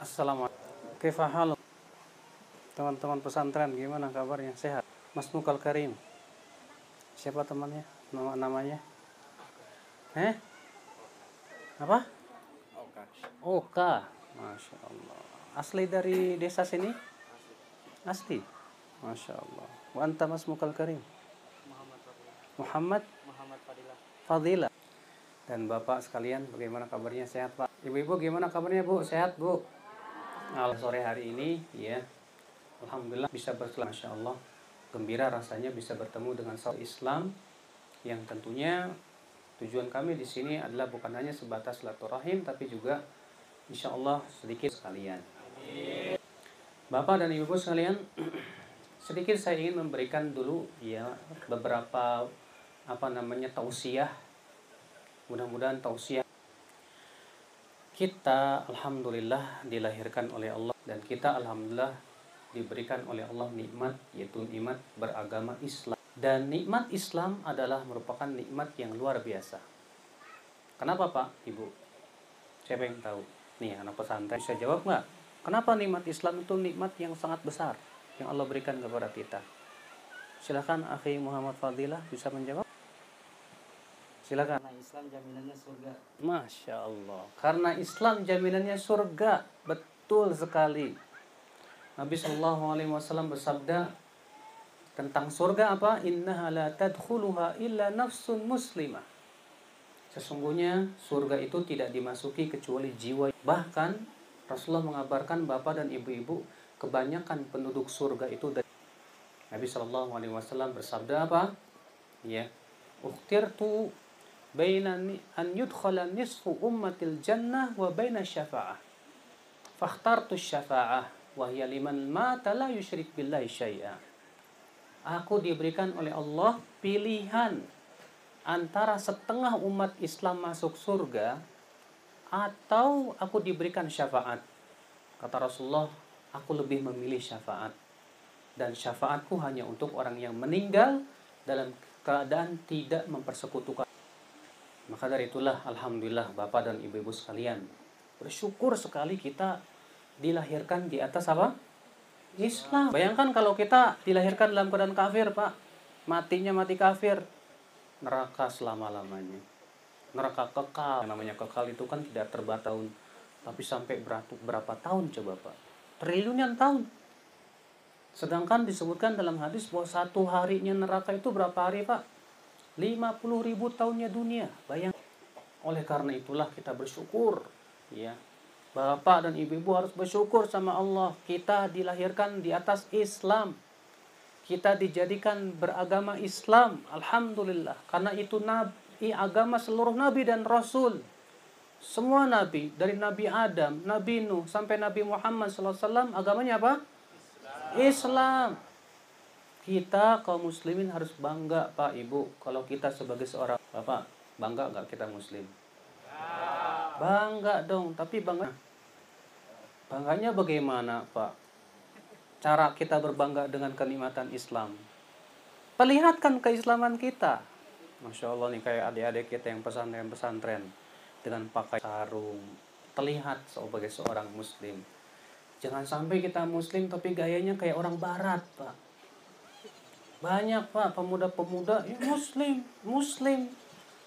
Assalamualaikum. Kifahal teman-teman pesantren gimana kabarnya sehat? Mas Mukal Karim. Siapa temannya? Nama namanya? Eh? Apa? Oka. Oka. Masya Allah. Asli dari desa sini? Asli. Masya Allah. Wa anta Mas Mukal Karim. Muhammad Muhammad Fadilah. Fadila. Dan Bapak sekalian, bagaimana kabarnya? Sehat, Pak? Ibu-ibu gimana kabarnya, Bu? Sehat, Bu? Al sore hari ini, ya. Alhamdulillah bisa berselam, Masya Allah. Gembira rasanya bisa bertemu dengan saudara Islam yang tentunya tujuan kami di sini adalah bukan hanya sebatas silaturahim tapi juga insya Allah sedikit sekalian. Bapak dan Ibu sekalian, sedikit saya ingin memberikan dulu ya beberapa apa namanya tausiah mudah-mudahan tausiah kita alhamdulillah dilahirkan oleh Allah dan kita alhamdulillah diberikan oleh Allah nikmat yaitu nikmat beragama Islam. Dan nikmat Islam adalah merupakan nikmat yang luar biasa. Kenapa Pak Ibu? Siapa yang tahu. Nih anak pesantren bisa jawab nggak? Kenapa nikmat Islam itu nikmat yang sangat besar yang Allah berikan kepada kita? Silakan akhi Muhammad Fadilah bisa menjawab silakan Karena Islam jaminannya surga. Masya Allah. Karena Islam jaminannya surga. Betul sekali. Nabi Shallallahu Alaihi Wasallam bersabda tentang surga apa? Inna la tadkhuluha illa nafsun muslimah. Sesungguhnya surga itu tidak dimasuki kecuali jiwa. Bahkan Rasulullah mengabarkan bapak dan ibu-ibu kebanyakan penduduk surga itu dari Nabi Shallallahu Alaihi Wasallam bersabda apa? Ya, ukhtirtu baina an yudkhala nisfu ummatil jannah wa baina syafa'ah. Fakhtartu syafa'ah wa hiya liman mata la yusyrik. Aku diberikan oleh Allah pilihan antara setengah umat Islam masuk surga atau aku diberikan syafaat. Kata Rasulullah, aku lebih memilih syafaat. Dan syafaatku hanya untuk orang yang meninggal dalam keadaan tidak mempersekutukan maka dari itulah Alhamdulillah Bapak dan Ibu-Ibu sekalian Bersyukur sekali kita dilahirkan di atas apa? Islam. Bayangkan kalau kita dilahirkan dalam keadaan kafir Pak. Matinya mati kafir. Neraka selama-lamanya. Neraka kekal. Yang namanya kekal itu kan tidak terbatas. Tahun Tapi sampai berapa, berapa tahun coba Pak? Triliunan tahun. Sedangkan disebutkan dalam hadis bahwa satu harinya neraka itu berapa hari Pak? 50 ribu tahunnya dunia. Bayang. Oleh karena itulah kita bersyukur. Ya. Bapak dan ibu-ibu harus bersyukur sama Allah. Kita dilahirkan di atas Islam. Kita dijadikan beragama Islam. Alhamdulillah. Karena itu nabi, agama seluruh nabi dan rasul. Semua nabi, dari Nabi Adam, Nabi Nuh, sampai Nabi Muhammad SAW, agamanya apa? Islam. Kita kaum muslimin harus bangga Pak Ibu kalau kita sebagai seorang Bapak bangga nggak kita muslim? Bangga dong, tapi bangga bangganya bagaimana Pak? Cara kita berbangga dengan kenikmatan Islam. Perlihatkan keislaman kita. Masya Allah nih kayak adik-adik kita yang pesantren-pesantren dengan pakai sarung. Terlihat sebagai seorang muslim. Jangan sampai kita muslim tapi gayanya kayak orang barat Pak banyak pak pemuda-pemuda. Ya muslim muslim.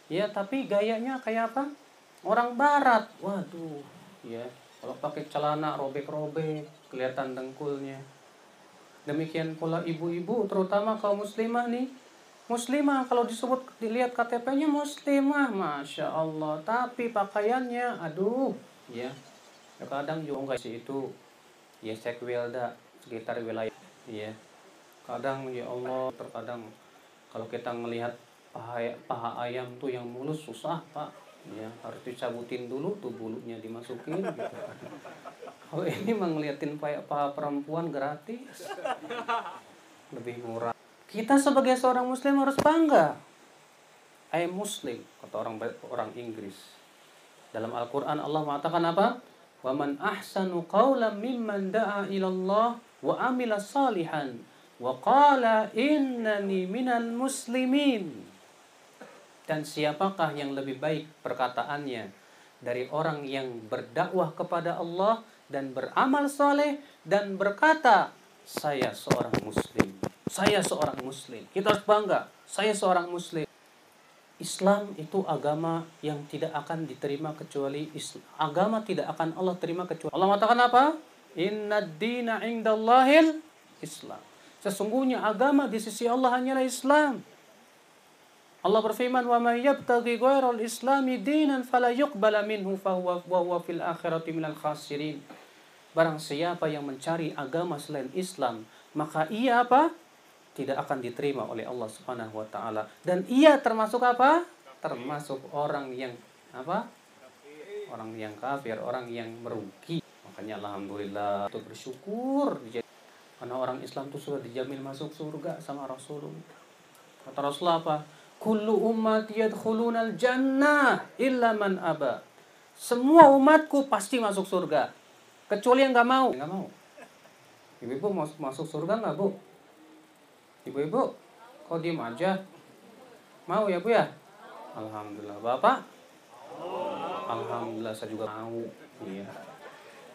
Ya tapi gayanya kayak apa? Orang barat. Waduh. Ya kalau pakai celana robek-robek kelihatan dengkulnya. Demikian pula ibu-ibu terutama kaum muslimah nih. Muslimah kalau disebut dilihat KTP-nya muslimah masya Allah. Tapi pakaiannya aduh. Ya kadang juga sih itu. Ya sekwilda sekitar wilayah. Ya kadang ya Allah terkadang kalau kita melihat paha, paha ayam tuh yang mulus susah pak. Ya harus dicabutin dulu tuh bulunya dimasukin gitu. Kalau ini mah ngeliatin paha, paha perempuan gratis. Lebih murah. Kita sebagai seorang muslim harus bangga. I muslim kata orang orang Inggris. Dalam Al-Quran Allah mengatakan apa? Waman ahsanu qawlan mimman da'a ilallah wa amila salihan Waqala innani minal muslimin. Dan siapakah yang lebih baik perkataannya dari orang yang berdakwah kepada Allah dan beramal soleh dan berkata saya seorang muslim saya seorang muslim kita harus bangga saya seorang muslim Islam itu agama yang tidak akan diterima kecuali Islam. Agama tidak akan Allah terima kecuali Allah mengatakan apa? Inna dina indallahil Islam. Sesungguhnya agama di sisi Allah hanyalah Islam. Allah berfirman, "Wa may yabtaghi ghairal islami dinan fala yuqbala minhu fahuwa wa huwa fil akhirati minal khasirin." Barang siapa yang mencari agama selain Islam, maka ia apa? Tidak akan diterima oleh Allah Subhanahu wa taala. Dan ia termasuk apa? Termasuk orang yang apa? Orang yang kafir, orang yang merugi. Makanya alhamdulillah untuk bersyukur karena orang Islam itu sudah dijamin masuk surga sama Rasulullah. Kata Rasulullah apa? Kullu ummati yadkhuluna al-jannah illa man aba. Semua umatku pasti masuk surga. Kecuali yang nggak mau. Nggak mau. Ibu-ibu masuk, masuk surga nggak bu? Ibu-ibu, kok diem aja? Mau ya bu ya? Alhamdulillah. Bapak? Alhamdulillah saya juga mau. Iya.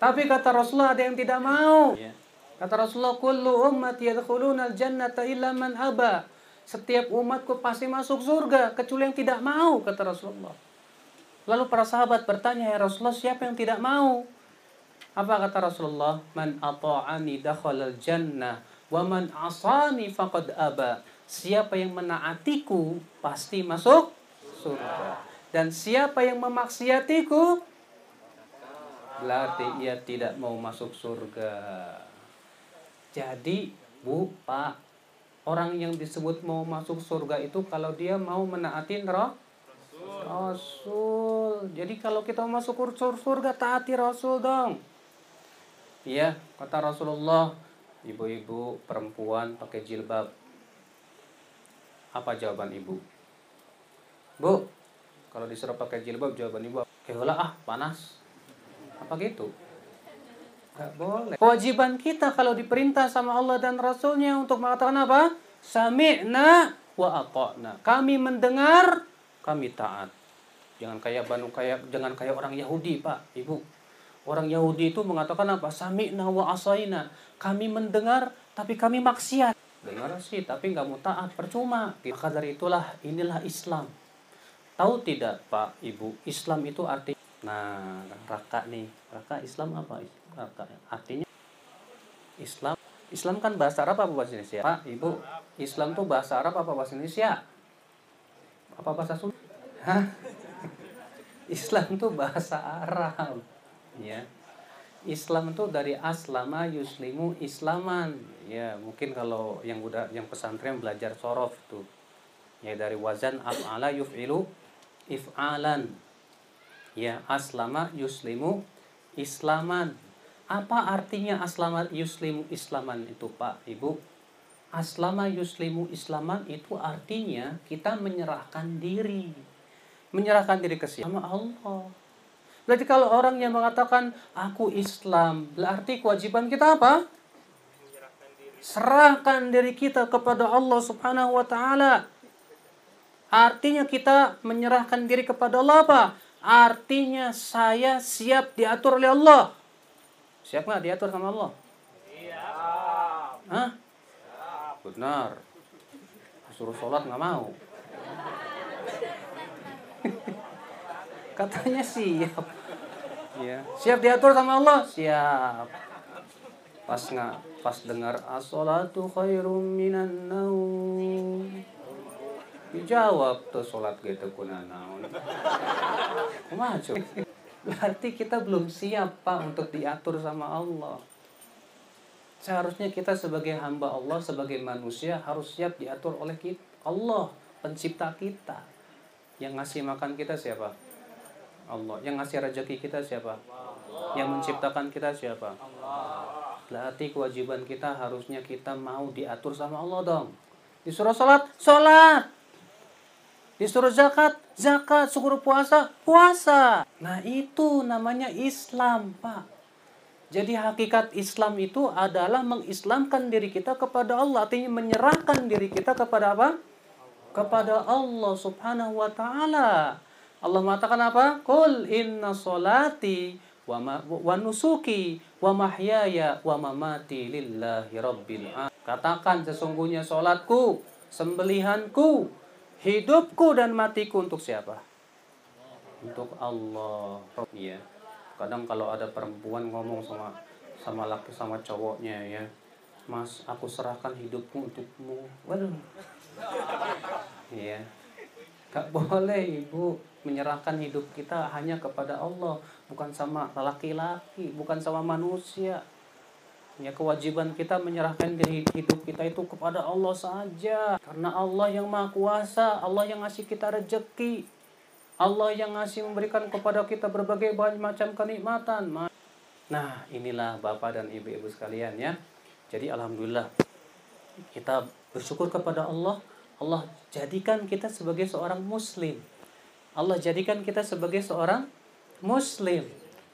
Tapi kata Rasulullah ada yang tidak mau. Iya. Kata Rasulullah, kullu ummati yadkhuluna al-jannata illa man aba setiap umatku pasti masuk surga kecuali yang tidak mau kata Rasulullah. Lalu para sahabat bertanya ya Rasulullah siapa yang tidak mau? Apa kata Rasulullah? Man ata'ani dakhalal jannah wa man asani faqad aba. Siapa yang menaatiku pasti masuk surga. Dan siapa yang memaksiatiku berarti ia tidak mau masuk surga. Jadi, Bu, Pak, orang yang disebut mau masuk surga itu kalau dia mau menaatin roh Rasul. Jadi kalau kita mau masuk surga taati Rasul dong. Iya, kata Rasulullah, ibu-ibu perempuan pakai jilbab. Apa jawaban ibu? Bu, kalau disuruh pakai jilbab jawaban ibu, kayak ah panas. Apa gitu? Boleh. Kewajiban kita kalau diperintah sama Allah dan Rasulnya untuk mengatakan apa? Sami'na wa ata'na. Kami mendengar, kami taat. Jangan kayak Banu kayak jangan kayak orang Yahudi, Pak, Ibu. Orang Yahudi itu mengatakan apa? Sami'na wa asaina. Kami mendengar tapi kami maksiat. Dengar sih, tapi nggak mau taat, percuma. Maka dari itulah inilah Islam. Tahu tidak, Pak, Ibu? Islam itu arti Nah, raka nih. Raka Islam apa? Artinya Islam. Islam kan bahasa Arab apa bahasa Indonesia? Pak, Ibu, Islam tuh bahasa Arab apa bahasa Indonesia? Apa bahasa Sunda? Hah? Islam tuh bahasa Arab. Ya. Islam tuh dari aslama yuslimu islaman. Ya, mungkin kalau yang udah yang pesantren belajar sorof tuh. Ya dari wazan af'ala yuf'ilu if'alan ya aslama yuslimu islaman apa artinya aslama yuslimu islaman itu Pak Ibu? Aslama yuslimu islaman itu artinya kita menyerahkan diri. Menyerahkan diri ke siapa? Allah. Berarti kalau orang yang mengatakan aku Islam berarti kewajiban kita apa? Serahkan diri kita kepada Allah Subhanahu wa taala. Artinya kita menyerahkan diri kepada Allah apa? Artinya saya siap diatur oleh Allah. Siap nggak diatur sama Allah? Siap. Hah? Benar. Suruh sholat nggak mau. Katanya siap. Ya. Siap diatur sama Allah? Siap. Pas nggak pas dengar as-salatu khairum minan naum dijawab tuh sholat gitu kunanaun maju berarti kita belum siap pak untuk diatur sama Allah. Seharusnya kita sebagai hamba Allah sebagai manusia harus siap diatur oleh kita Allah pencipta kita. Yang ngasih makan kita siapa? Allah. Yang ngasih rezeki kita siapa? Yang menciptakan kita siapa? Berarti kewajiban kita harusnya kita mau diatur sama Allah dong. Disuruh sholat? Sholat Disuruh zakat, zakat. Suruh puasa, puasa. Nah itu namanya Islam, Pak. Jadi hakikat Islam itu adalah mengislamkan diri kita kepada Allah. Artinya menyerahkan diri kita kepada apa? Kepada Allah subhanahu wa ta'ala. Allah mengatakan apa? Qul inna solati wa, ma, wa nusuki wa mahyaya wa mamati lillahi rabbil. Katakan sesungguhnya salatku, sembelihanku, hidupku dan matiku untuk siapa? Untuk Allah. Iya. Kadang kalau ada perempuan ngomong sama sama laki sama cowoknya ya, Mas, aku serahkan hidupku untukmu. Waduh. Iya. Gak boleh ibu menyerahkan hidup kita hanya kepada Allah, bukan sama laki-laki, bukan sama manusia. Ya kewajiban kita menyerahkan diri hidup kita itu kepada Allah saja. Karena Allah yang maha kuasa, Allah yang ngasih kita rezeki. Allah yang ngasih memberikan kepada kita berbagai macam kenikmatan. Nah inilah Bapak dan Ibu-Ibu sekalian ya. Jadi Alhamdulillah kita bersyukur kepada Allah Allah jadikan kita sebagai seorang muslim. Allah jadikan kita sebagai seorang muslim.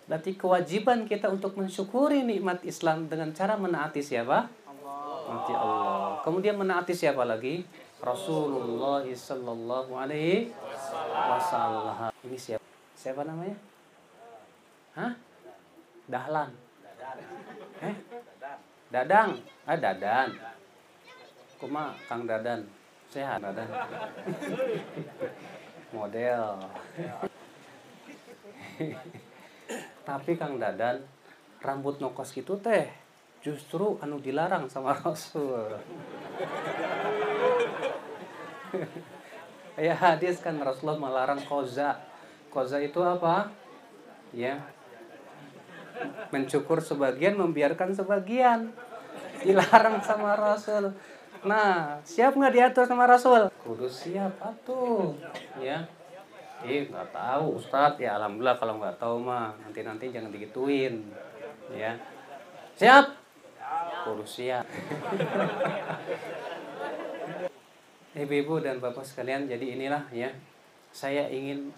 Berarti kewajiban kita untuk mensyukuri nikmat Islam dengan cara menaati siapa? Allah. Allah. Kemudian menaati siapa lagi? Rasulullah sallallahu alaihi wasallam. Ini siapa? Siapa namanya? Hah? Dahlan. Eh? Dadang. Ah, Dadan. Kuma Kang Dadan sehat ada model tapi Kang Dadan rambut nokos gitu teh justru anu dilarang sama Rasul ya hadis kan Rasulullah melarang koza koza itu apa ya mencukur sebagian membiarkan sebagian dilarang sama Rasul Nah, siap nggak diatur sama Rasul? Kudu siap atuh. Ya. Ih, nggak tahu Ustadz. Ya alhamdulillah kalau nggak tahu mah nanti-nanti jangan digituin. Ya. Siap? Kudu siap. Ibu-ibu dan Bapak sekalian, jadi inilah ya. Saya ingin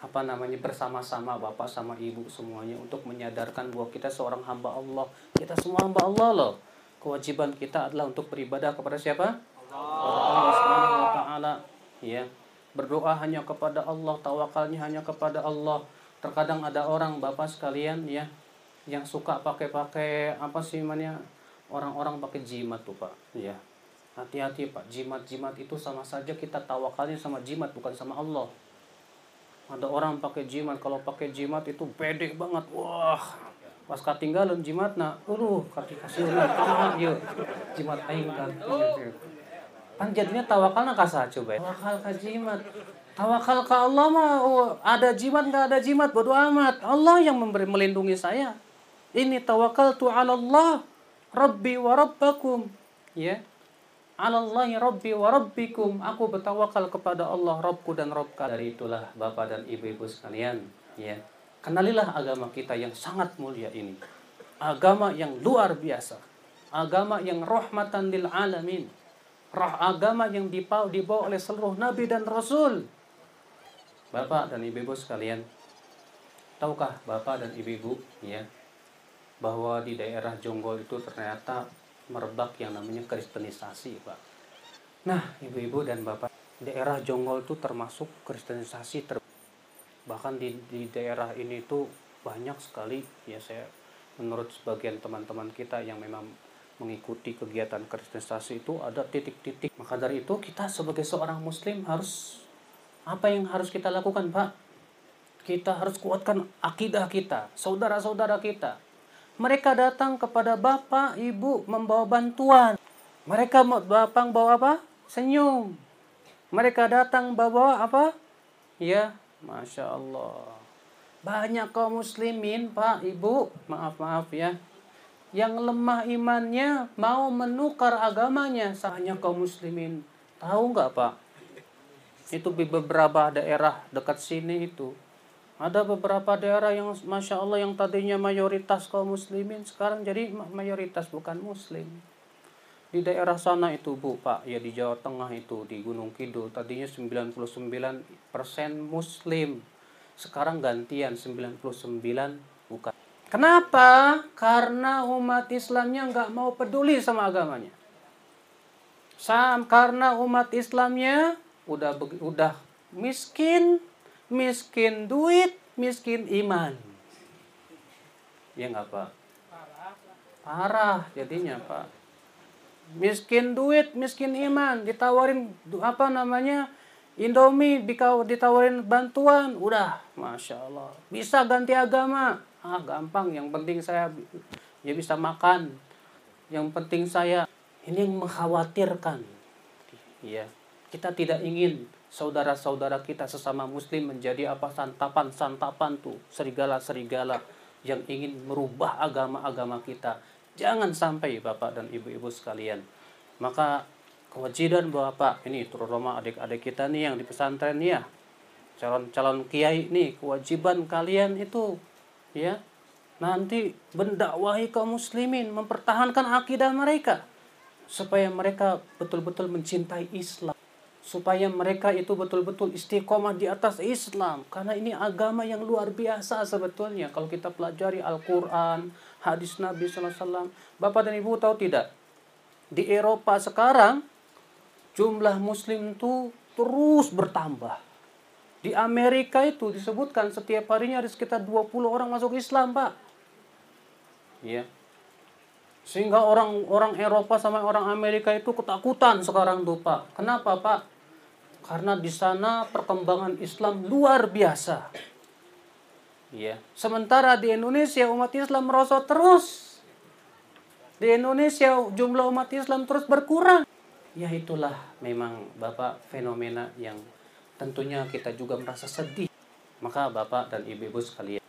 apa namanya bersama-sama Bapak sama Ibu semuanya untuk menyadarkan bahwa kita seorang hamba Allah. Kita semua hamba Allah loh kewajiban kita adalah untuk beribadah kepada siapa? Allah Subhanahu wa taala. Ya. Berdoa hanya kepada Allah, tawakalnya hanya kepada Allah. Terkadang ada orang Bapak sekalian ya yang suka pakai-pakai apa sih namanya? Orang-orang pakai jimat tuh, Pak. Ya. Hati-hati, Pak. Jimat-jimat itu sama saja kita tawakalnya sama jimat bukan sama Allah. Ada orang pakai jimat, kalau pakai jimat itu pede banget. Wah, pas ketinggalan jimat nak uruh kaki kasih yuk jimat aing kan kan jadinya tawakal nak kasah coba tawakal ke jimat. Tawakal ke Allah mah oh, ada jimat nggak ada jimat bodo amat. Allah yang memberi melindungi saya. Ini tawakal tu Allah Rabbi wa Rabbakum. Ya. Allah Rabbi wa Rabbikum. Aku bertawakal kepada Allah Rabbku dan Rabb dari itulah Bapak dan Ibu-ibu sekalian ya. Kenalilah agama kita yang sangat mulia ini. Agama yang luar biasa. Agama yang rahmatan lil alamin. Rah agama yang dibawa, dibawa oleh seluruh nabi dan rasul. Bapak dan ibu-ibu sekalian, tahukah Bapak dan ibu-ibu ya bahwa di daerah Jonggol itu ternyata merebak yang namanya kristenisasi, Pak. Nah, ibu-ibu dan Bapak, daerah Jonggol itu termasuk kristenisasi ter bahkan di, di daerah ini itu banyak sekali ya saya menurut sebagian teman-teman kita yang memang mengikuti kegiatan kristenisasi itu ada titik-titik. Maka dari itu kita sebagai seorang muslim harus apa yang harus kita lakukan pak? Kita harus kuatkan akidah kita saudara-saudara kita. Mereka datang kepada bapak ibu membawa bantuan. Mereka mau bapak bawa apa? Senyum. Mereka datang bawa apa? Ya Masya Allah. Banyak kaum muslimin, Pak, Ibu, maaf-maaf ya. Yang lemah imannya mau menukar agamanya. Hanya kaum muslimin. Tahu nggak, Pak? Itu di beberapa daerah dekat sini itu. Ada beberapa daerah yang Masya Allah yang tadinya mayoritas kaum muslimin. Sekarang jadi mayoritas bukan muslim di daerah sana itu Bu Pak ya di Jawa Tengah itu di Gunung Kidul tadinya 99% muslim sekarang gantian 99 bukan kenapa? Karena umat Islamnya nggak mau peduli sama agamanya. Sam, karena umat Islamnya udah udah miskin miskin duit miskin iman. Ya nggak Pak? Parah jadinya Pak. Miskin duit, miskin iman, ditawarin apa namanya Indomie, ditawarin bantuan, udah, masya Allah, bisa ganti agama, ah gampang. Yang penting saya ya bisa makan, yang penting saya ini mengkhawatirkan, ya kita tidak ingin saudara-saudara kita sesama muslim menjadi apa santapan-santapan tuh serigala-serigala yang ingin merubah agama-agama kita Jangan sampai Bapak dan Ibu-ibu sekalian. Maka kewajiban Bapak ini terutama adik-adik kita nih yang di pesantren ya. Calon-calon kiai nih, kewajiban kalian itu ya nanti mendakwahi kaum muslimin, mempertahankan akidah mereka supaya mereka betul-betul mencintai Islam supaya mereka itu betul-betul istiqomah di atas Islam karena ini agama yang luar biasa sebetulnya kalau kita pelajari Al-Qur'an, hadis Nabi SAW. Bapak dan Ibu tahu tidak? Di Eropa sekarang jumlah muslim itu terus bertambah. Di Amerika itu disebutkan setiap harinya ada sekitar 20 orang masuk Islam, Pak. Ya. Sehingga orang-orang Eropa sama orang Amerika itu ketakutan sekarang tuh, Pak. Kenapa, Pak? Karena di sana perkembangan Islam luar biasa. Ya. Sementara di Indonesia umat Islam merosot terus. Di Indonesia jumlah umat Islam terus berkurang. Ya itulah memang Bapak fenomena yang tentunya kita juga merasa sedih. Maka Bapak dan Ibu-ibu sekalian,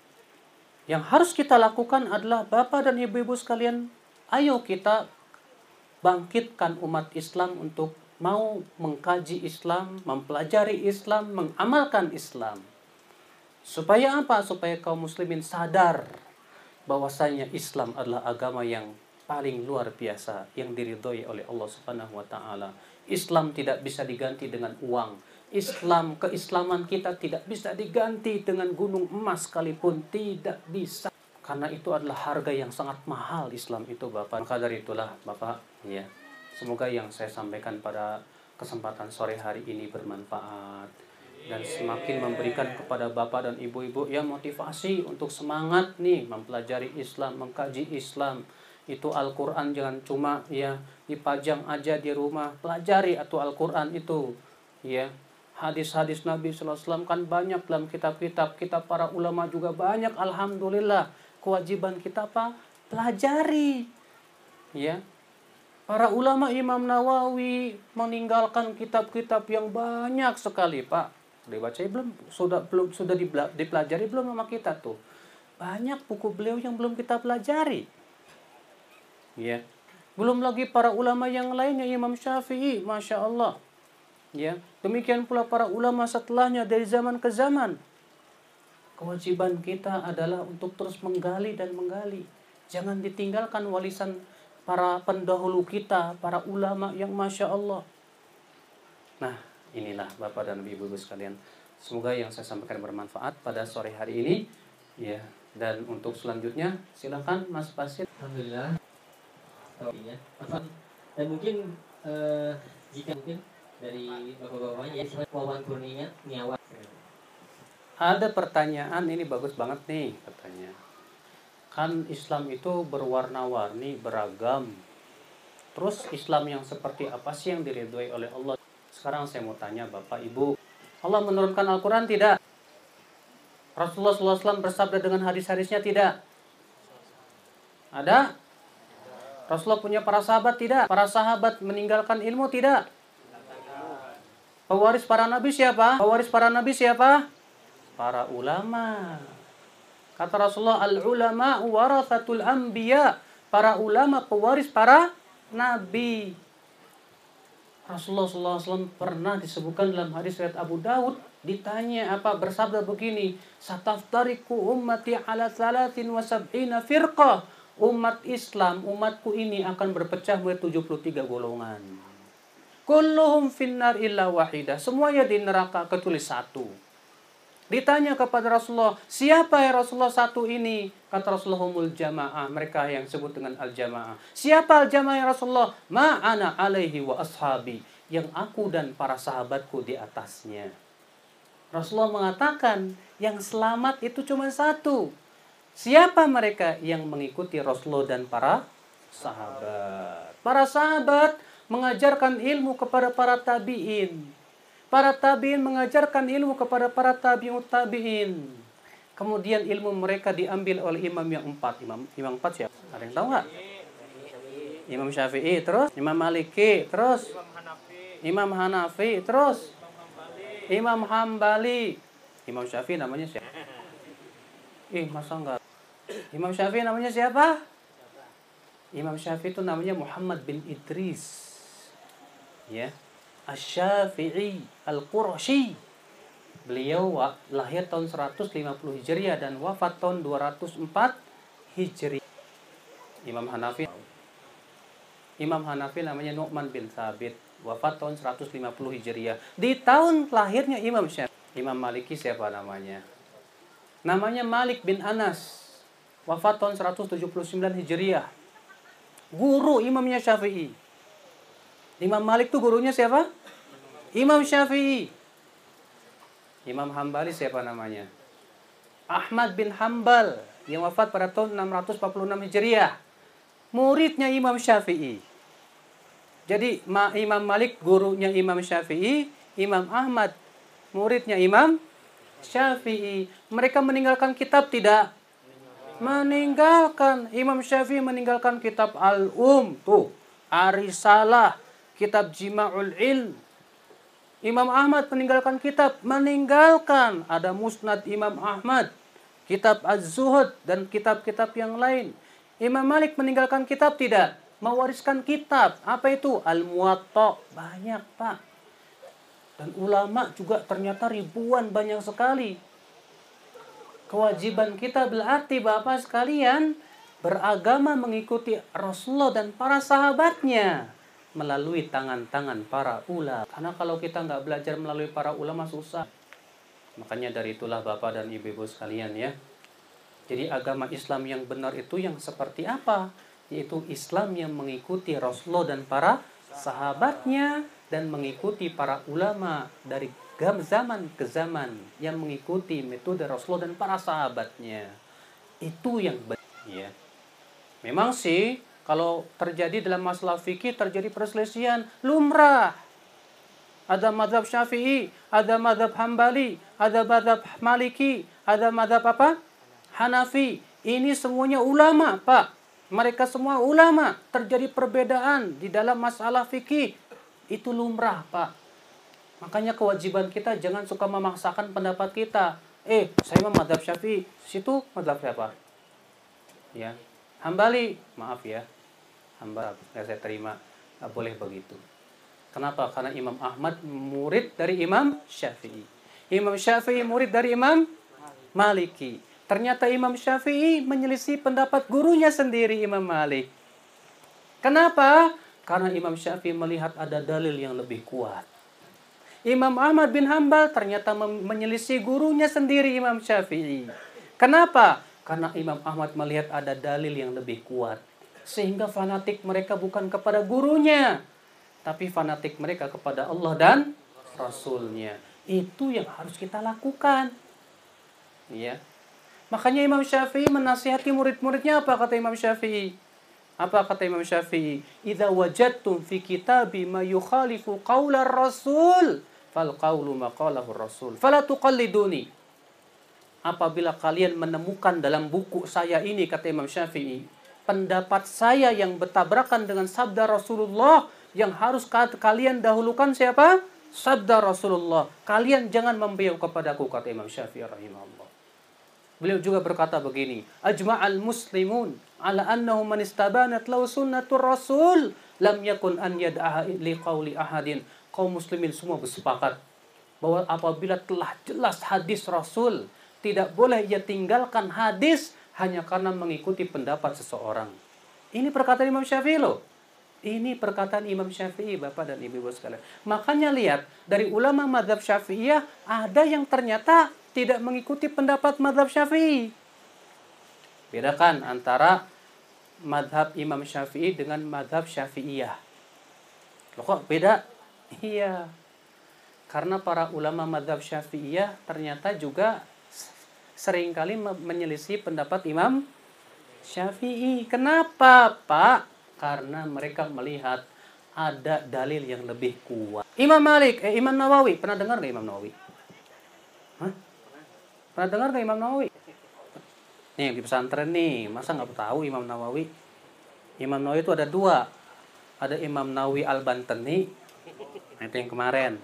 yang harus kita lakukan adalah Bapak dan Ibu-ibu sekalian, ayo kita bangkitkan umat Islam untuk mau mengkaji Islam, mempelajari Islam, mengamalkan Islam. Supaya apa? Supaya kaum muslimin sadar bahwasanya Islam adalah agama yang paling luar biasa yang diridhoi oleh Allah Subhanahu wa taala. Islam tidak bisa diganti dengan uang. Islam, keislaman kita tidak bisa diganti dengan gunung emas sekalipun tidak bisa. Karena itu adalah harga yang sangat mahal Islam itu Bapak. Maka dari itulah Bapak ya Semoga yang saya sampaikan pada kesempatan sore hari ini bermanfaat dan semakin memberikan kepada bapak dan ibu-ibu ya motivasi untuk semangat nih mempelajari Islam, mengkaji Islam. Itu Al-Qur'an jangan cuma ya dipajang aja di rumah, pelajari atau Al-Qur'an itu ya. Hadis-hadis Nabi SAW kan banyak dalam kitab-kitab kita para ulama juga banyak alhamdulillah. Kewajiban kita apa? Pelajari. Ya, Para ulama Imam Nawawi meninggalkan kitab-kitab yang banyak sekali, Pak. Dibaca belum? Sudah belum sudah dipelajari belum sama kita tuh? Banyak buku beliau yang belum kita pelajari. Ya. Belum lagi para ulama yang lainnya Imam Syafi'i, Masya Allah. Ya. Demikian pula para ulama setelahnya dari zaman ke zaman. Kewajiban kita adalah untuk terus menggali dan menggali. Jangan ditinggalkan warisan para pendahulu kita, para ulama yang masya Allah. Nah, inilah Bapak dan Ibu Ibu sekalian. Semoga yang saya sampaikan bermanfaat pada sore hari ini. Ya, dan untuk selanjutnya silakan Mas Pasir. Alhamdulillah. Ya. Dan mungkin uh, jika mungkin Ada pertanyaan ini bagus banget nih katanya kan Islam itu berwarna-warni, beragam. Terus Islam yang seperti apa sih yang diridhoi oleh Allah? Sekarang saya mau tanya Bapak Ibu, Allah menurunkan Al-Quran tidak? Rasulullah SAW bersabda dengan hadis-hadisnya tidak? Ada? Rasulullah punya para sahabat tidak? Para sahabat meninggalkan ilmu tidak? Pewaris para nabi siapa? Pewaris para nabi siapa? Para ulama. Kata Rasulullah, al-ulama warathatul anbiya. Para ulama pewaris para nabi. Rasulullah SAW pernah disebutkan dalam hadis riwayat Abu Dawud ditanya apa bersabda begini sataftariku ummati ala salatin wa sab'ina firqah umat Islam umatku ini akan berpecah menjadi 73 golongan kulluhum finnar illa wahidah semuanya di neraka kecuali satu Ditanya kepada Rasulullah, siapa ya Rasulullah satu ini? Kata Rasulullah, humul jamaah. Mereka yang disebut dengan al-jamaah. Siapa al-jamaah ya Rasulullah? Ma'ana alaihi wa ashabi. Yang aku dan para sahabatku di atasnya. Rasulullah mengatakan, yang selamat itu cuma satu. Siapa mereka yang mengikuti Rasulullah dan para sahabat? Para sahabat mengajarkan ilmu kepada para tabi'in. Para tabi'in mengajarkan ilmu kepada para tabi'ut tabi'in. Kemudian ilmu mereka diambil oleh imam yang empat. Imam imam empat siapa? Ada yang tahu nggak? Imam Syafi'i, terus Imam Maliki, terus Imam Hanafi, terus Imam Hambali. Imam Syafi'i namanya siapa? Ih, masa enggak? Imam Syafi'i namanya siapa? Imam Syafi'i itu namanya Muhammad bin Idris. Ya. Asy-Syafi'i Al-Qurashi. Beliau lahir tahun 150 Hijriah dan wafat tahun 204 Hijriah. Imam Hanafi Imam Hanafi namanya Nu'man bin Thabit, wafat tahun 150 Hijriah. Di tahun lahirnya Imam Syafi'i. Imam Maliki siapa namanya? Namanya Malik bin Anas, wafat tahun 179 Hijriah. Guru Imamnya Syafi'i. Imam Malik itu gurunya siapa? Imam Syafi'i. Imam Hambali siapa namanya? Ahmad bin Hambal yang wafat pada tahun 646 Hijriah. Muridnya Imam Syafi'i. Jadi Ma- Imam Malik gurunya Imam Syafi'i, Imam Ahmad muridnya Imam Syafi'i. Mereka meninggalkan kitab tidak? Meninggalkan. Imam Syafi'i meninggalkan kitab Al-Um. Tuh. Arisalah. Kitab Jima'ul Ilm. Imam Ahmad meninggalkan kitab. Meninggalkan. Ada Musnad Imam Ahmad. Kitab Az-Zuhud. Dan kitab-kitab yang lain. Imam Malik meninggalkan kitab tidak? Mewariskan kitab. Apa itu? Al-Muwatta. Banyak pak. Dan ulama juga ternyata ribuan banyak sekali. Kewajiban kita berarti Bapak sekalian beragama mengikuti Rasulullah dan para sahabatnya melalui tangan-tangan para ulama. Karena kalau kita nggak belajar melalui para ulama susah. Makanya dari itulah Bapak dan Ibu-ibu sekalian ya. Jadi agama Islam yang benar itu yang seperti apa? Yaitu Islam yang mengikuti Rasulullah dan para sahabatnya dan mengikuti para ulama dari zaman ke zaman yang mengikuti metode Rasulullah dan para sahabatnya. Itu yang benar ya. Memang sih kalau terjadi dalam masalah fikih terjadi perselisihan lumrah. Ada madhab syafi'i, ada madhab hambali, ada madhab maliki, ada madhab apa? Hanafi. Ini semuanya ulama, Pak. Mereka semua ulama. Terjadi perbedaan di dalam masalah fikih. Itu lumrah, Pak. Makanya kewajiban kita jangan suka memaksakan pendapat kita. Eh, saya mah madhab syafi'i. Situ madhab siapa? Ya. Hambali. Maaf ya. Hamba nggak saya terima. Nggak boleh begitu. Kenapa? Karena Imam Ahmad murid dari Imam Syafi'i. Imam Syafi'i murid dari Imam Maliki. Ternyata Imam Syafi'i menyelisih pendapat gurunya sendiri Imam Malik. Kenapa? Karena Imam Syafi'i melihat ada dalil yang lebih kuat. Imam Ahmad bin Hambal ternyata menyelisih gurunya sendiri Imam Syafi'i. Kenapa? Karena Imam Ahmad melihat ada dalil yang lebih kuat. Sehingga fanatik mereka bukan kepada gurunya, tapi fanatik mereka kepada Allah dan Rasulnya. Itu yang harus kita lakukan. Ya. Makanya Imam Syafi'i menasihati murid-muridnya apa kata Imam Syafi'i? Apa kata Imam Syafi'i? Idza wajadtum fi kitabi ma yukhalifu qawla rasul fal qawlu ma qalahu rasul fala tuqalliduni. Apabila kalian menemukan dalam buku saya ini kata Imam Syafi'i, pendapat saya yang bertabrakan dengan sabda Rasulullah yang harus ka- kalian dahulukan siapa? Sabda Rasulullah. Kalian jangan membiau kepadaku kata Imam Syafi'i rahimahullah. Beliau juga berkata begini, ajma'al muslimun ala annahu man istabanat lahu sunnatur rasul lam yakun an yad'aha li qawli ahadin. Kaum muslimin semua bersepakat bahwa apabila telah jelas hadis Rasul, tidak boleh ia tinggalkan hadis hanya karena mengikuti pendapat seseorang. Ini perkataan Imam Syafi'i loh. Ini perkataan Imam Syafi'i, Bapak dan Ibu sekalian. Makanya lihat, dari ulama madhab Syafi'iyah, ada yang ternyata tidak mengikuti pendapat madhab Syafi'i. Bedakan antara madhab Imam Syafi'i dengan madhab Syafi'iyah. Loh kok beda? Iya. Karena para ulama madhab Syafi'iyah ternyata juga sering kali me- menyelisih pendapat Imam Syafi'i. Kenapa, Pak? Karena mereka melihat ada dalil yang lebih kuat. Imam Malik, eh Imam Nawawi, pernah dengar nggak Imam Nawawi? Hah? Pernah dengar nggak Imam Nawawi? Nih di pesantren nih, masa nggak tahu Imam Nawawi? Imam Nawawi itu ada dua. Ada Imam Nawawi Al-Bantani, nah, itu yang kemarin.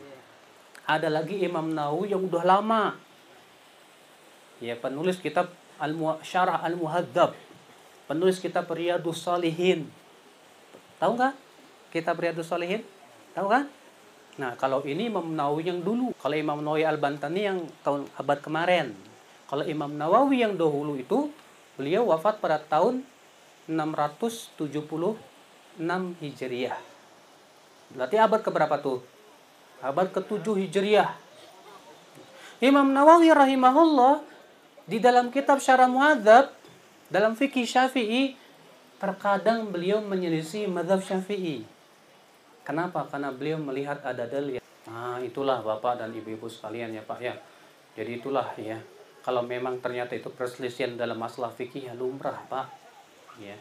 Ada lagi Imam Nawawi yang udah lama. Ya, penulis kitab Al Syarah Al-Muhadzab. Penulis kitab Riyadus Salihin. Tahu nggak? Kitab Riyadus Salihin? Tahu kan? Nah, kalau ini Imam Nawawi yang dulu. Kalau Imam Nawawi Al-Bantani yang tahun abad kemarin. Kalau Imam Nawawi yang dahulu itu, beliau wafat pada tahun 676 Hijriah. Berarti abad keberapa tuh? Abad ke-7 Hijriah. Imam Nawawi rahimahullah di dalam kitab Syarah Muadzab dalam fikih Syafi'i terkadang beliau menyelisih mazhab Syafi'i. Kenapa? Karena beliau melihat ada dalil. Nah, itulah Bapak dan Ibu-ibu sekalian ya, Pak ya. Jadi itulah ya. Kalau memang ternyata itu perselisihan dalam masalah fikih ya lumrah, Pak. Ya.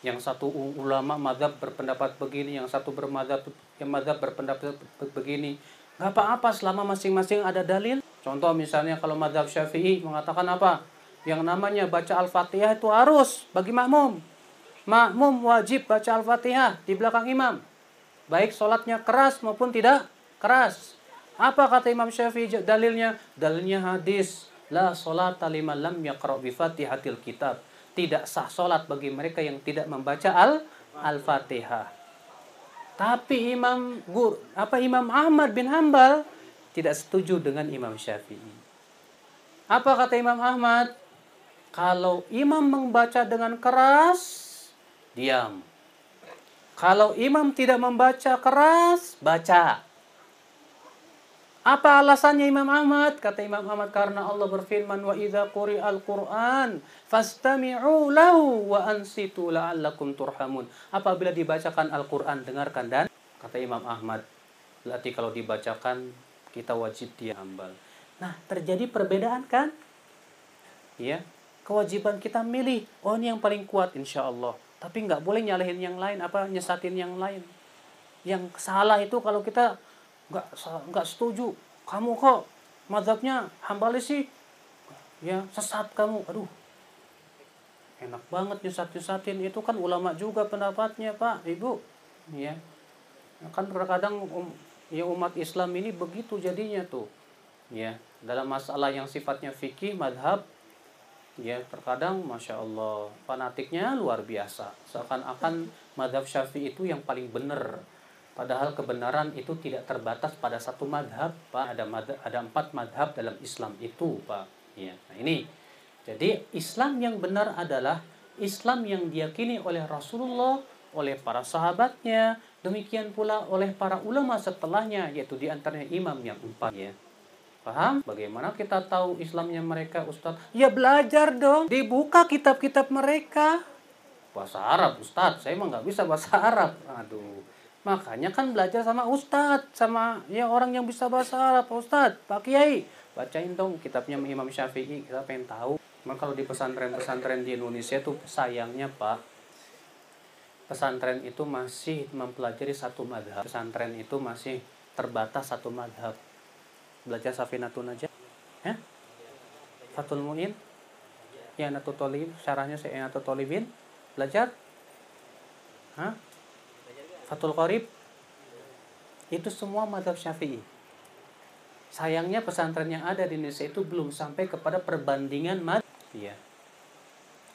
Yang satu ulama mazhab berpendapat begini, yang satu bermadzhab yang berpendapat be- begini. Nggak apa-apa selama masing-masing ada dalil. Contoh misalnya kalau mazhab Syafi'i mengatakan apa? Yang namanya baca Al-Fatihah itu harus bagi makmum. Makmum wajib baca Al-Fatihah di belakang imam. Baik sholatnya keras maupun tidak keras. Apa kata Imam Syafi'i dalilnya? Dalilnya hadis. La sholata liman lam yaqra' bi fatihatil kitab. Tidak sah sholat bagi mereka yang tidak membaca al Al-Fatihah. Tapi Imam Gur, apa Imam Ahmad bin Hambal tidak setuju dengan Imam Syafi'i. Apa kata Imam Ahmad? Kalau imam membaca dengan keras, diam. Kalau imam tidak membaca keras, baca. Apa alasannya Imam Ahmad? Kata Imam Ahmad karena Allah berfirman wa idza quri'al Qur'an fastami'u lahu wa ansitu la'allakum turhamun. Apabila dibacakan Al-Qur'an dengarkan dan kata Imam Ahmad berarti kalau dibacakan kita wajib diambal. Nah, terjadi perbedaan kan? Ya, kewajiban kita milih. Oh, ini yang paling kuat insya Allah. Tapi nggak boleh nyalahin yang lain, apa nyesatin yang lain. Yang salah itu kalau kita nggak nggak setuju. Kamu kok madhabnya hambali sih? Ya, sesat kamu. Aduh, enak banget nyesat-nyesatin. Itu kan ulama juga pendapatnya, Pak, Ibu. Ya, kan terkadang um, ya umat Islam ini begitu jadinya tuh. Ya, dalam masalah yang sifatnya fikih, madhab, ya terkadang masya Allah fanatiknya luar biasa. Seakan-akan madhab syafi'i itu yang paling benar. Padahal kebenaran itu tidak terbatas pada satu madhab pak. Ada madhab, ada empat madhab dalam Islam itu pak. Ya nah ini. Jadi Islam yang benar adalah Islam yang diyakini oleh Rasulullah oleh para sahabatnya demikian pula oleh para ulama setelahnya yaitu di antaranya imam yang empat ya Paham? Bagaimana kita tahu Islamnya mereka, Ustadz? Ya belajar dong. Dibuka kitab-kitab mereka. Bahasa Arab, Ustadz. Saya mah nggak bisa bahasa Arab. Aduh. Makanya kan belajar sama Ustadz. Sama ya orang yang bisa bahasa Arab. Ustadz, Pak Kiai. Bacain dong kitabnya Imam Syafi'i. Kita pengen tahu. Memang kalau di pesantren-pesantren di Indonesia tuh sayangnya Pak. Pesantren itu masih mempelajari satu madhab. Pesantren itu masih terbatas satu madhab. Belajar Safinatun aja. Ya? Fatul Mu'in? Ya Natul Tolib. Syarahnya saya Natul Tolibin. Belajar? Hah? Fatul Qorib itu semua madhab syafi'i. Sayangnya pesantren yang ada di Indonesia itu belum sampai kepada perbandingan mad ya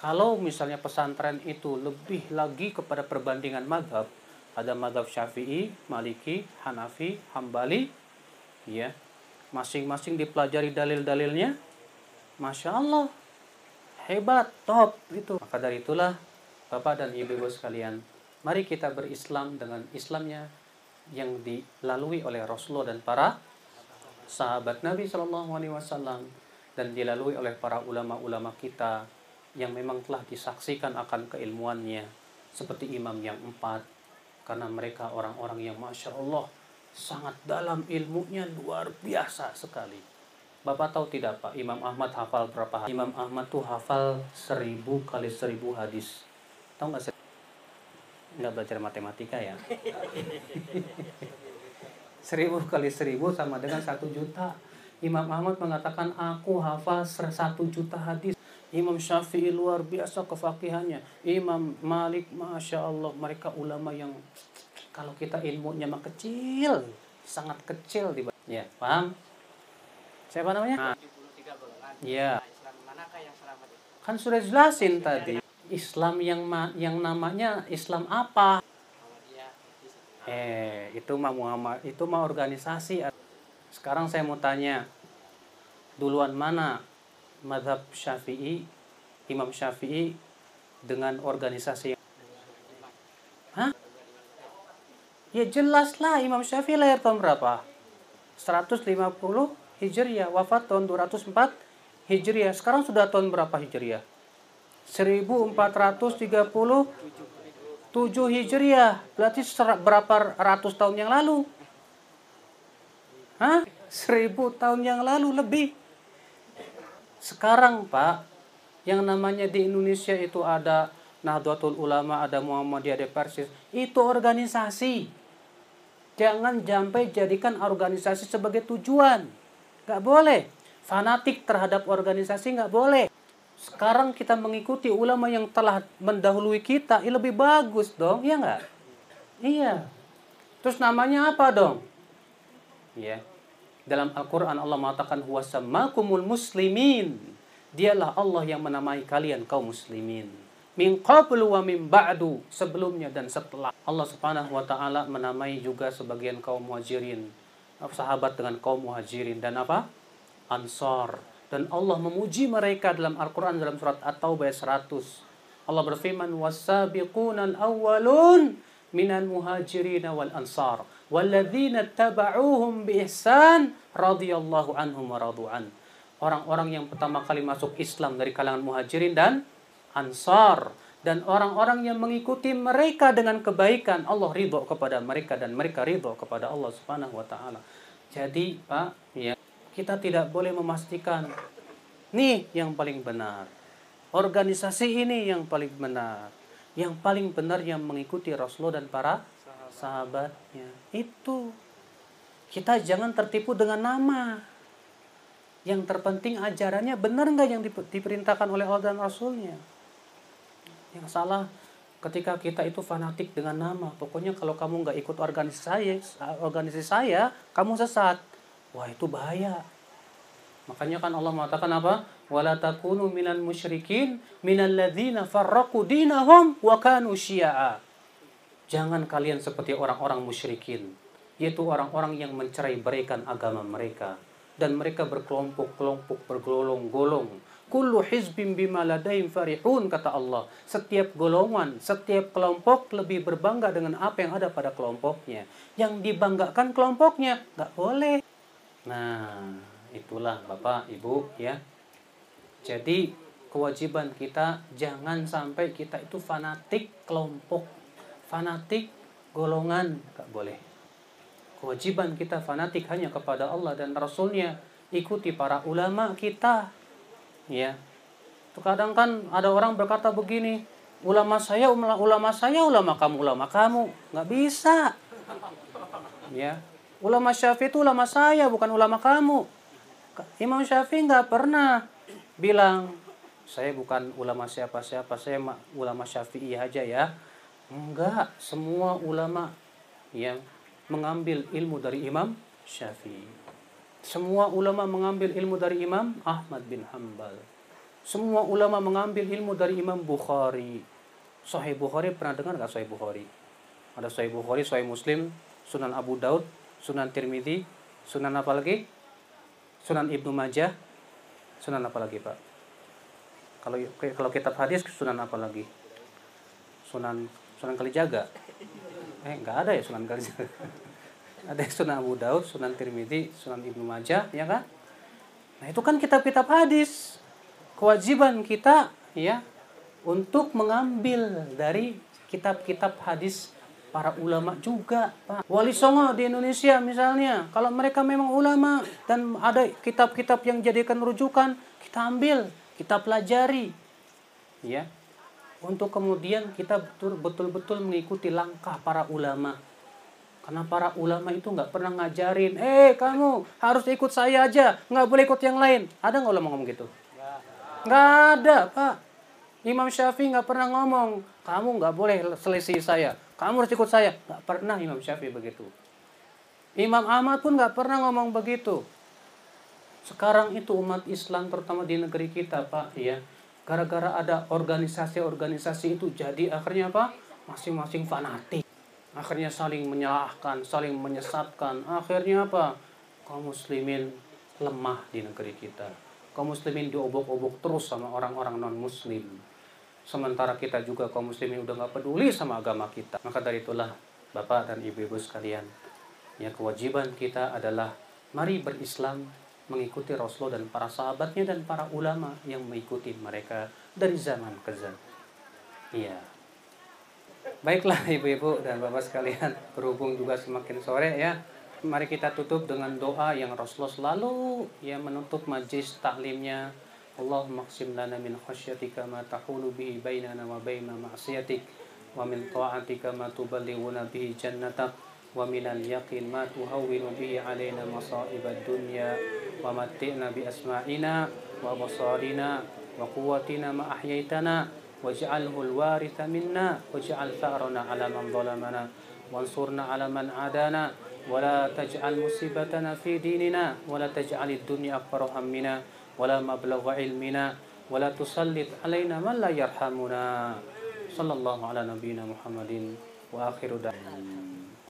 kalau misalnya pesantren itu lebih lagi kepada perbandingan madhab ada madhab syafi'i, maliki, hanafi, hambali ya masing-masing dipelajari dalil-dalilnya Masya Allah hebat, top itu maka dari itulah Bapak dan Ibu-ibu sekalian mari kita berislam dengan Islamnya yang dilalui oleh Rasulullah dan para sahabat Nabi Shallallahu Alaihi Wasallam dan dilalui oleh para ulama-ulama kita yang memang telah disaksikan akan keilmuannya seperti imam yang empat karena mereka orang-orang yang masya Allah sangat dalam ilmunya luar biasa sekali. Bapak tahu tidak Pak, Imam Ahmad hafal berapa hadis? Imam Ahmad tuh hafal seribu kali seribu hadis. Tahu nggak sih? Nggak belajar matematika ya? seribu kali seribu sama dengan satu juta. Imam Ahmad mengatakan aku hafal satu juta hadis. Imam Syafi'i luar biasa kefakihannya. Imam Malik, masya Allah, mereka ulama yang kalau kita ilmunya mah kecil, sangat kecil di ya paham? Siapa namanya? Nah. Iya. Kan sudah jelasin tadi. Islam yang ma yang namanya Islam apa? Eh, itu mah Muhammad, itu mah organisasi. Sekarang saya mau tanya, duluan mana madhab Syafi'i, Imam Syafi'i dengan organisasi Hah? Ya jelas lah Imam Syafi'i lahir tahun berapa? 150 Hijriah, wafat tahun 204 Hijriah. Sekarang sudah tahun berapa Hijriah? 1437 Hijriah. Berarti berapa ratus tahun yang lalu? Hah? Seribu tahun yang lalu lebih. Sekarang Pak, yang namanya di Indonesia itu ada Nahdlatul Ulama, ada Muhammadiyah, ada Persis. Itu organisasi. Jangan sampai jadikan organisasi sebagai tujuan. Gak boleh. Fanatik terhadap organisasi nggak boleh. Sekarang kita mengikuti ulama yang telah mendahului kita, ini lebih bagus dong, iya nggak? Iya. Terus namanya apa dong? Ya. Dalam Al-Quran Allah mengatakan huwasamakumul muslimin. Dialah Allah yang menamai kalian kaum muslimin. Min qablu wa min ba'du. Sebelumnya dan setelah. Allah subhanahu wa ta'ala menamai juga sebagian kaum muhajirin sahabat dengan kaum muhajirin dan apa? Ansar. Dan Allah memuji mereka dalam Al-Quran dalam surat At-Taubah ayat 100. Allah berfirman, وَالسَّابِقُونَ الْأَوَّلُونَ مِنَ الْمُهَاجِرِينَ وَالْأَنصَارِ وَالَّذِينَ Orang-orang yang pertama kali masuk Islam dari kalangan muhajirin dan ansar. Dan orang-orang yang mengikuti mereka dengan kebaikan. Allah ridho kepada mereka dan mereka ridho kepada Allah subhanahu wa ta'ala. Jadi Pak, ya, kita tidak boleh memastikan nih yang paling benar. Organisasi ini yang paling benar. Yang paling benar yang mengikuti Rasulullah dan para sahabatnya. Itu kita jangan tertipu dengan nama. Yang terpenting ajarannya benar nggak yang diperintahkan oleh Allah dan Rasulnya. Yang salah ketika kita itu fanatik dengan nama. Pokoknya kalau kamu nggak ikut organisasi saya, organisasi saya, kamu sesat. Wah itu bahaya. Makanya kan Allah mengatakan apa? Wala takunu minal musyrikin minal ladzina farraqu dinahum wa kanu syi'a. Jangan kalian seperti orang-orang musyrikin, yaitu orang-orang yang mencerai berikan agama mereka dan mereka berkelompok-kelompok bergolong-golong Kullu hizbim bima ladaim farihun kata Allah. Setiap golongan, setiap kelompok lebih berbangga dengan apa yang ada pada kelompoknya. Yang dibanggakan kelompoknya nggak boleh. Nah, itulah Bapak, Ibu ya. Jadi kewajiban kita jangan sampai kita itu fanatik kelompok, fanatik golongan. Nggak boleh. Kewajiban kita fanatik hanya kepada Allah dan Rasulnya. Ikuti para ulama kita, ya. Terkadang kan ada orang berkata begini ulama saya ulama saya ulama kamu ulama kamu. Nggak bisa. Ya. Ulama syafi'i itu ulama saya bukan ulama kamu. Imam Syafi'i nggak pernah bilang saya bukan ulama siapa siapa saya ulama syafi'i aja ya enggak semua ulama yang mengambil ilmu dari Imam Syafi'i semua ulama mengambil ilmu dari Imam Ahmad bin Hambal. Semua ulama mengambil ilmu dari Imam Bukhari. Sahih Bukhari pernah dengar nggak Sahih Bukhari? Ada Sahih Bukhari, Sahih Muslim, Sunan Abu Daud, Sunan Tirmidzi, Sunan apa lagi? Sunan Ibnu Majah, Sunan apa lagi Pak? Kalau kalau kitab hadis Sunan apa lagi? Sunan Sunan Kalijaga. Eh nggak ada ya Sunan Kalijaga. ada Sunan Abu Daud, Sunan Tirmidzi, Sunan Ibnu Majah, ya kan? Nah, itu kan kitab-kitab hadis. Kewajiban kita ya untuk mengambil dari kitab-kitab hadis para ulama juga, Pak. Wali Songo di Indonesia misalnya, kalau mereka memang ulama dan ada kitab-kitab yang jadikan rujukan, kita ambil, kita pelajari. Ya. Untuk kemudian kita betul-betul mengikuti langkah para ulama. Karena para ulama itu nggak pernah ngajarin, eh kamu harus ikut saya aja, nggak boleh ikut yang lain. Ada nggak ulama ngomong gitu? Nggak ada, Pak. Imam Syafi'i nggak pernah ngomong, kamu nggak boleh selisih saya, kamu harus ikut saya. Nggak pernah Imam Syafi'i begitu. Imam Ahmad pun nggak pernah ngomong begitu. Sekarang itu umat Islam terutama di negeri kita, Pak, ya. Gara-gara ada organisasi-organisasi itu jadi akhirnya apa? Masing-masing fanatik. Akhirnya saling menyalahkan, saling menyesatkan. Akhirnya apa? Kaum muslimin lemah di negeri kita. Kaum muslimin diobok-obok terus sama orang-orang non-muslim Sementara kita juga kaum muslimin udah gak peduli sama agama kita. Maka dari itulah Bapak dan Ibu-ibu sekalian, ya kewajiban kita adalah mari berislam mengikuti Rasulullah dan para sahabatnya dan para ulama yang mengikuti mereka dari zaman ke zaman. Iya. Baiklah ibu-ibu dan bapak sekalian, berhubung juga semakin sore ya. Mari kita tutup dengan doa yang Rasulullah selalu ya menutup majlis taklimnya. Allah maksim lana min khasyatika ma tahulu bihi bainana wa baina ma'asyatik wa min ta'atika ma tuballighuna bihi jannatak ومن اليقين ما تهون به علينا مصائب الدنيا ومتئنا بأسماعنا وبصارنا وقوتنا ما أحييتنا واجعله الوارث منا واجعل ثأرنا على من ظلمنا وانصرنا على من عادانا ولا تجعل مصيبتنا في ديننا ولا تجعل الدنيا أكبر همنا ولا مبلغ علمنا ولا تسلط علينا من لا يرحمنا صلى الله على نبينا محمد وآخر دعوانا.